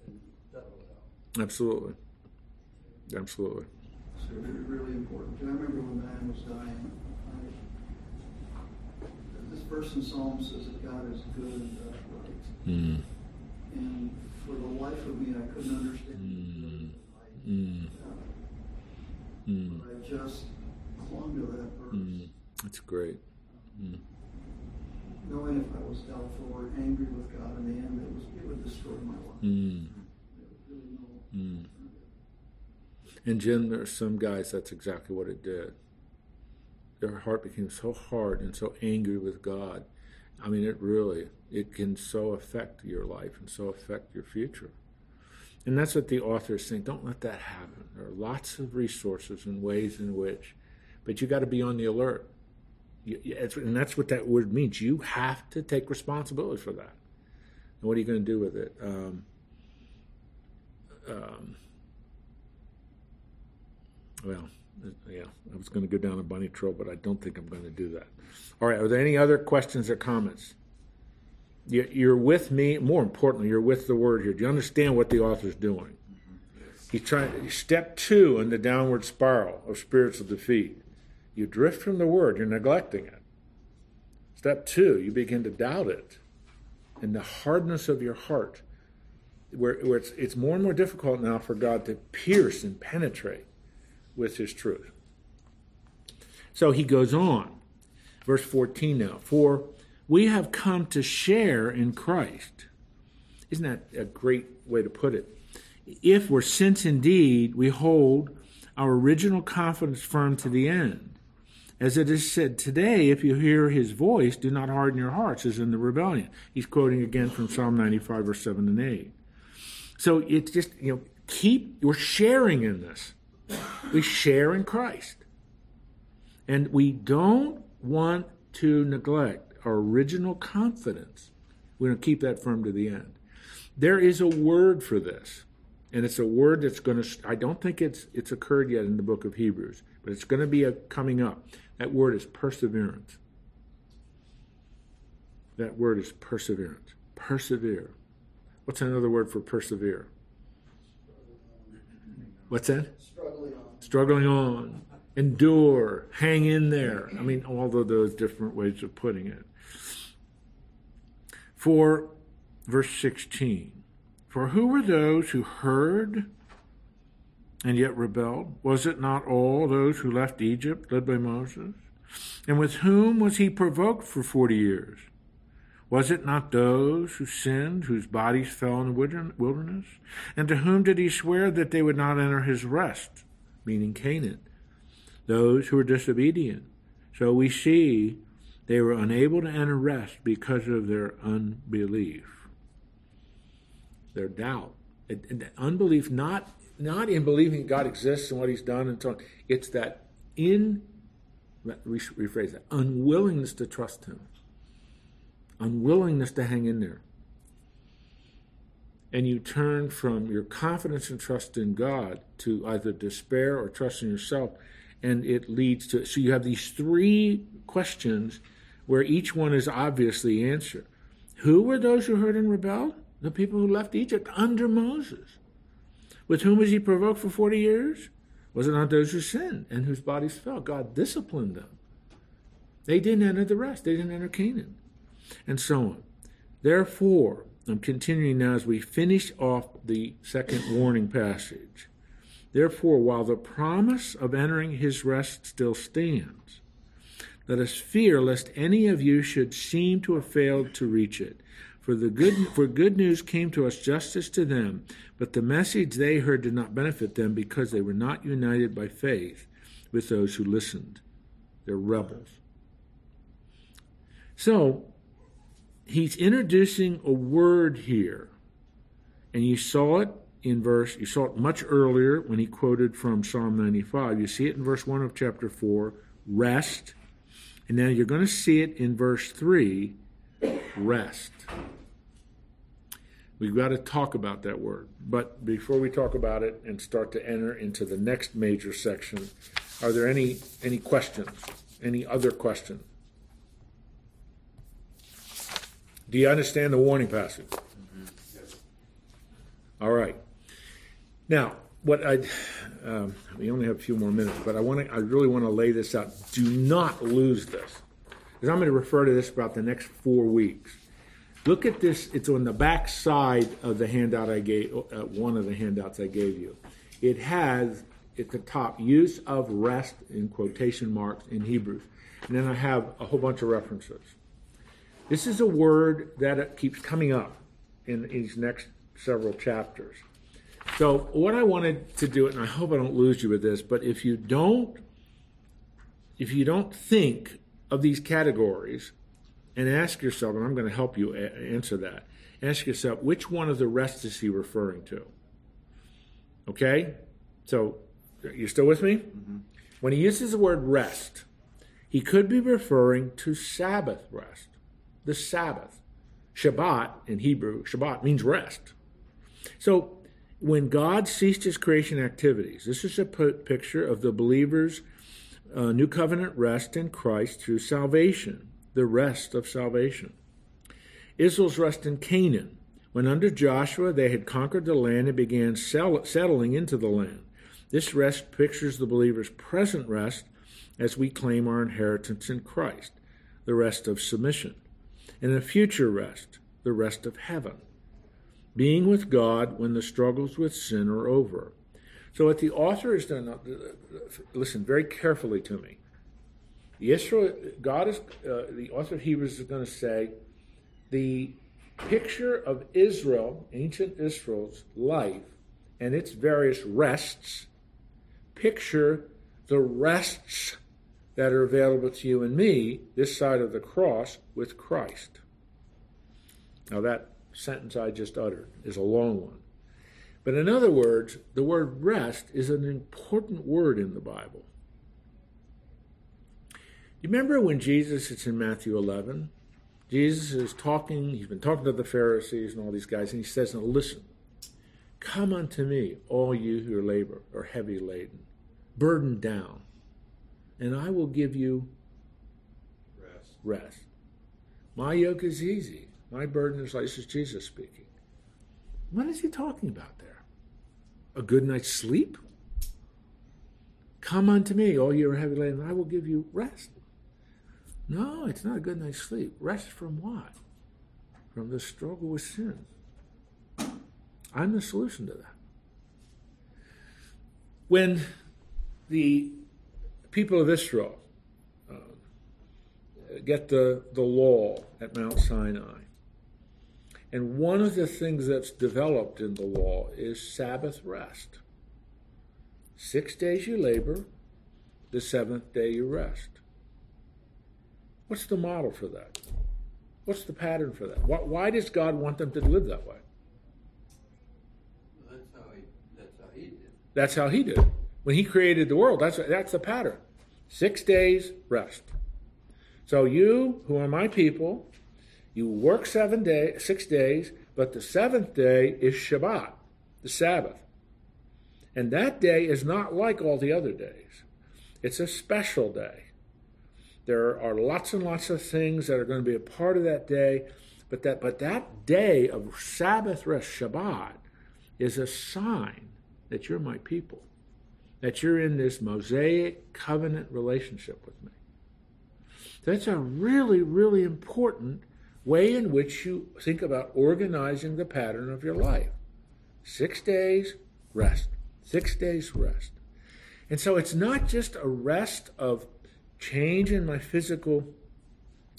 And help. Absolutely. Absolutely. So really, really important. I remember when the man was dying, I, this verse in Psalm says that God is good and does right. Mm. And for the life of me, I couldn't understand Mm. Mm. uh, Mm. But I just clung to that verse, Mm. That's great. Mm. knowing if I was doubtful or angry with God in the end, it was it would destroy my life. Mm. Really no Mm. And Jim, there are some guys that's exactly what it did. Their heart became so hard and so angry with God. I mean, it really it can so affect your life and so affect your future. And that's what the author is saying. Don't let that happen. There are lots of resources and ways in which, but you got to be on the alert. You, you- it's- and that's what that word means. You have to take responsibility for that. And what are you going to do with it? Um, um, well, yeah, I was going to go down a bunny trail, but I don't think I'm going to do that. All right, are there any other questions or comments? You- You're with me. More importantly, you're with the word here. Do you understand what the author's doing? He's trying. Step two in the downward spiral of spiritual defeat. You drift from the word. You're neglecting it. Step two, you begin to doubt it, and the hardness of your heart, where, where it's, it's more and more difficult now for God to pierce and penetrate with His truth. So he goes on, verse 14 now. For we have come to share in Christ. Isn't that a great way to put it? If we're since indeed we hold our original confidence firm to the end. As it is said today, if you hear his voice, do not harden your hearts, as in the rebellion. He's quoting again from Psalm 95, verse 7 and 8. So it's just, you know, keep, we're sharing in this. We share in Christ. And we don't want to neglect our original confidence. We're going to keep that firm to the end. There is a word for this, and it's a word that's going to. I don't think it's it's occurred yet in the book of Hebrews, but it's going to be a, coming up. That word is perseverance. That word is perseverance. Persevere. What's another word for persevere? What's that? Struggling on. struggling on, endure, hang in there. I mean, all of those different ways of putting it. For verse 16, for who were those who heard and yet rebelled? Was it not all those who left Egypt, led by Moses? And with whom was he provoked for 40 years? Was it not those who sinned, whose bodies fell in the wilderness? And to whom did he swear that they would not enter his rest, meaning Canaan? Those who were disobedient. So we see they were unable to enter rest because of their unbelief, their doubt. Unbelief, not, not in believing God exists and what he's done and so on. It's that in, rephrase that, unwillingness to trust him unwillingness to hang in there. And you turn from your confidence and trust in God to either despair or trust in yourself. And it leads to, so you have these three questions where each one is obviously answered. Who were those who heard and rebelled? The people who left Egypt under Moses. With whom was he provoked for 40 years? Was it not those who sinned and whose bodies fell? God disciplined them. They didn't enter the rest, they didn't enter Canaan and so on. Therefore, I'm continuing now as we finish off the second warning passage. Therefore, while the promise of entering his rest still stands, let us fear lest any of you should seem to have failed to reach it. For the good for good news came to us justice to them, but the message they heard did not benefit them because they were not united by faith with those who listened. They're rebels. So he's introducing a word here. And you saw it in verse, you saw it much earlier when he quoted from Psalm 95. You see it in verse 1 of chapter 4, rest. And now you're going to see it in verse 3, rest. We've got to talk about that word. But before we talk about it and start to enter into the next major section, are there any any questions? Any other question? Do you understand the warning passage? All right. Now, what I um, we only have a few more minutes, but I want to I really want to lay this out. Do not lose this, because I'm going to refer to this about the next four weeks. Look at this. It's on the back side of the handout I gave. Uh, one of the handouts I gave you. It has at the top use of rest in quotation marks in Hebrews, and then I have a whole bunch of references. This is a word that keeps coming up in these next several chapters. So, what I wanted to do, and I hope I don't lose you with this, but if you don't, if you don't think of these categories and ask yourself, and I'm going to help you a- answer that, ask yourself, which one of the rest is he referring to? Okay? So, you're still with me? Mm-hmm. When he uses the word rest, he could be referring to Sabbath rest the Sabbath. Shabbat in Hebrew, Shabbat means rest. So when God ceased his creation activities, this is a picture of the believer's uh, new covenant rest in Christ through salvation, the rest of salvation. Israel's rest in Canaan. When under Joshua they had conquered the land and began sell- settling into the land. This rest pictures the believer's present rest as we claim our inheritance in Christ, the rest of submission, and a future rest, the rest of heaven, being with God when the struggles with sin are over. So, what the author has done, listen very carefully to me. Israel, God is, uh, the author of Hebrews is going to say, the picture of Israel, ancient Israel's life, and its various rests, picture the rests that are available to you and me this side of the cross with Christ. Now, that sentence I just uttered is a long one. But in other words, the word rest is an important word in the Bible. You remember when Jesus, it's in Matthew 11, Jesus is talking, he's been talking to the Pharisees and all these guys, and he says, Now listen, come unto me, all you who are labor or heavy laden, burdened down, and I will give you Rest. rest. My yoke is easy, my burden is light. This is Jesus speaking. What is he talking about there? A good night's sleep? Come unto me, all you are heavy laden, and I will give you rest. No, it's not a good night's sleep. Rest from what? From the struggle with sin. I'm the solution to that. When the people of Israel uh, get the, the law at Mount Sinai, and one of the things that's developed in the law is Sabbath rest. Six days you labor, the seventh day you rest. What's the model for that? What's the pattern for that? Why, why does God want them to live that way? That's how he, that's how he did. That's how He did it. When He created the world, that's, that's the pattern. Six days, rest. So you, who are my people, you work seven day, six days, but the seventh day is Shabbat, the Sabbath. And that day is not like all the other days. It's a special day. There are lots and lots of things that are going to be a part of that day, but that but that day of Sabbath rest, Shabbat, is a sign that you're my people, that you're in this Mosaic covenant relationship with me. That's a really, really important way in which you think about organizing the pattern of your life. Six days, rest. Six days, rest. And so it's not just a rest of change in my physical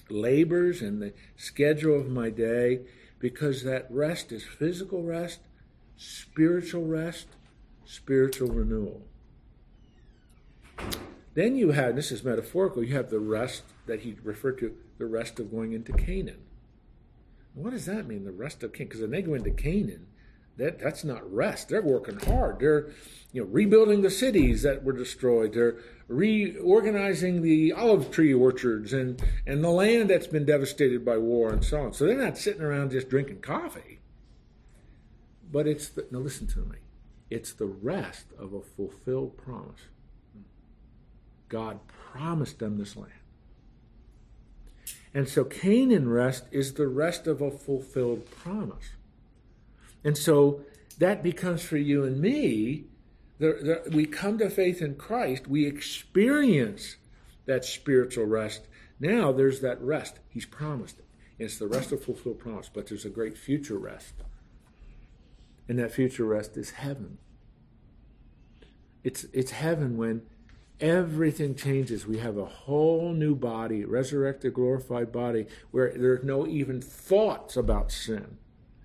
labors and the schedule of my day, because that rest is physical rest, spiritual rest, spiritual renewal. Then you have, this is metaphorical, you have the rest that he referred to, the rest of going into Canaan. What does that mean, the rest of Canaan? Because when they go into Canaan, that, that's not rest. They're working hard. They're you know, rebuilding the cities that were destroyed. They're reorganizing the olive tree orchards and, and the land that's been devastated by war and so on. So they're not sitting around just drinking coffee. But it's the, now listen to me. It's the rest of a fulfilled promise. God promised them this land. And so Canaan rest is the rest of a fulfilled promise. And so that becomes for you and me, the, the, we come to faith in Christ, we experience that spiritual rest. Now there's that rest. He's promised it. It's the rest of fulfilled promise, but there's a great future rest. And that future rest is heaven. It's, it's heaven when everything changes. We have a whole new body, resurrected, glorified body, where there's no even thoughts about sin.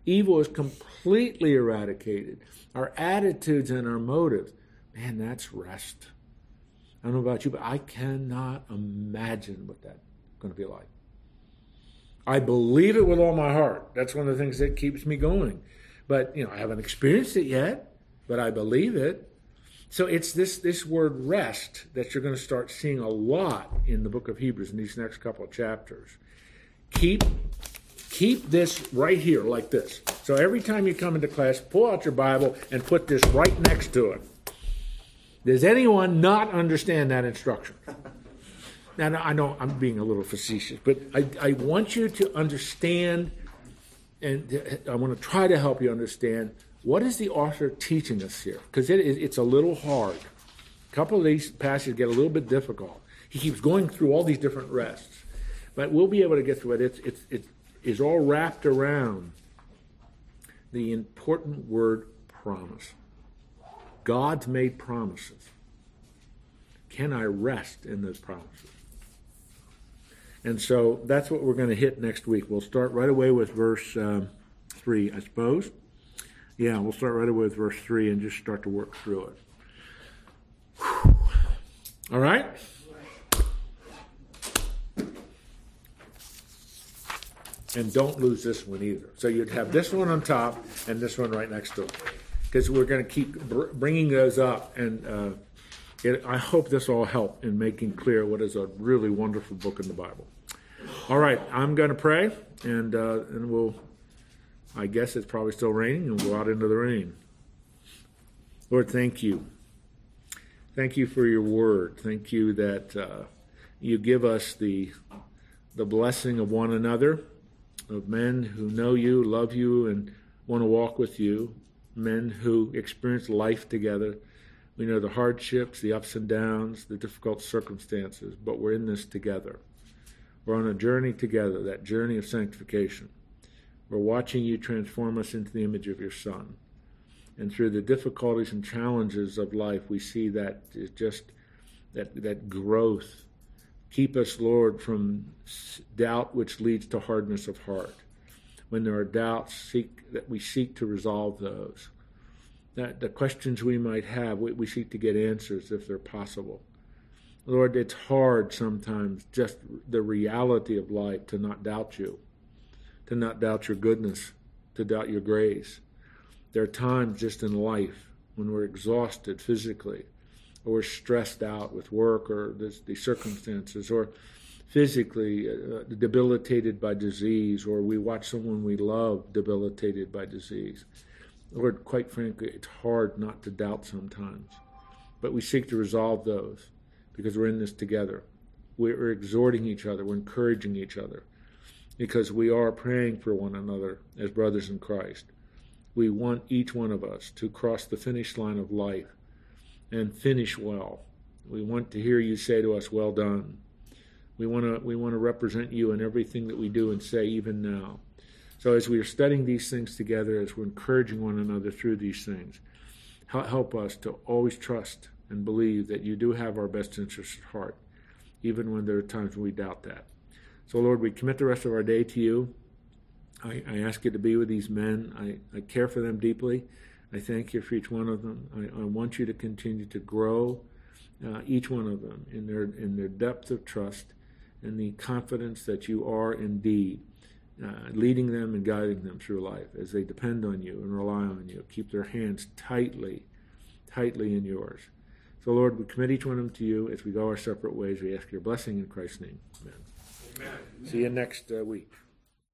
Evil is completely eradicated. Our attitudes and our motives, man, that's rest. I don't know about you, but I cannot imagine what that's going to be like. I believe it with all my heart. That's one of the things that keeps me going. But, you know, I haven't experienced it yet, but I believe it. So it's this, this word rest that you're going to start seeing a lot in the book of Hebrews in these next couple of chapters. Keep keep this right here like this. So every time you come into class, pull out your Bible and put this right next to it. Does anyone not understand that instruction? [laughs] Now, I know I'm being a little facetious, but I, I want you to understand, and I want to try to help you understand what is the author teaching us here, because it, it's a little hard. A couple of these passages get a little bit difficult. He keeps going through all these different rests, but we'll be able to get through it. It's it's it is all wrapped around the important word promise. God's made promises. Can I rest in those promises? And so that's what we're going to hit next week. We'll start right away with verse um, 3, I suppose. Yeah, we'll start right away with verse 3 and just start to work through it. Whew. All right? And don't lose this one either. So you'd have this one on top and this one right next to it. Because we're going to keep br- bringing those up. And uh, it, I hope this all helped in making clear what is a really wonderful book in the Bible. All right, I'm going to pray, and uh, and we'll. I guess it's probably still raining, and we'll go out into the rain. Lord, thank you. Thank you for your word. Thank you that uh, you give us the the blessing of one another, of men who know you, love you, and want to walk with you. Men who experience life together. We know the hardships, the ups and downs, the difficult circumstances, but we're in this together. We're on a journey together, that journey of sanctification. We're watching you transform us into the image of your Son. And through the difficulties and challenges of life, we see that just that, that growth. Keep us, Lord, from doubt which leads to hardness of heart. When there are doubts, seek that we seek to resolve those. That the questions we might have, we, we seek to get answers if they're possible. Lord, it's hard sometimes, just the reality of life, to not doubt you, to not doubt your goodness, to doubt your grace. There are times just in life when we're exhausted physically, or we're stressed out with work or the, the circumstances, or physically uh, debilitated by disease, or we watch someone we love debilitated by disease. Lord, quite frankly, it's hard not to doubt sometimes, but we seek to resolve those because we're in this together. We're exhorting each other, we're encouraging each other because we are praying for one another as brothers in Christ. We want each one of us to cross the finish line of life and finish well. We want to hear you say to us, Well done. We want to, we want to represent you in everything that we do and say, even now. So, as we are studying these things together, as we're encouraging one another through these things, help us to always trust and believe that you do have our best interests at heart, even when there are times when we doubt that. So, Lord, we commit the rest of our day to you. I, I ask you to be with these men. I, I, care for them deeply. I thank you for each one of them. I, I want you to continue to grow uh, each one of them in their in their depth of trust and the confidence that you are indeed uh, leading them and guiding them through life as they depend on you and rely on you. Keep their hands tightly, tightly in yours. So, Lord, we commit each one of them to you as we go our separate ways. We ask your blessing in Christ's name. Amen. Amen. See you next uh, week.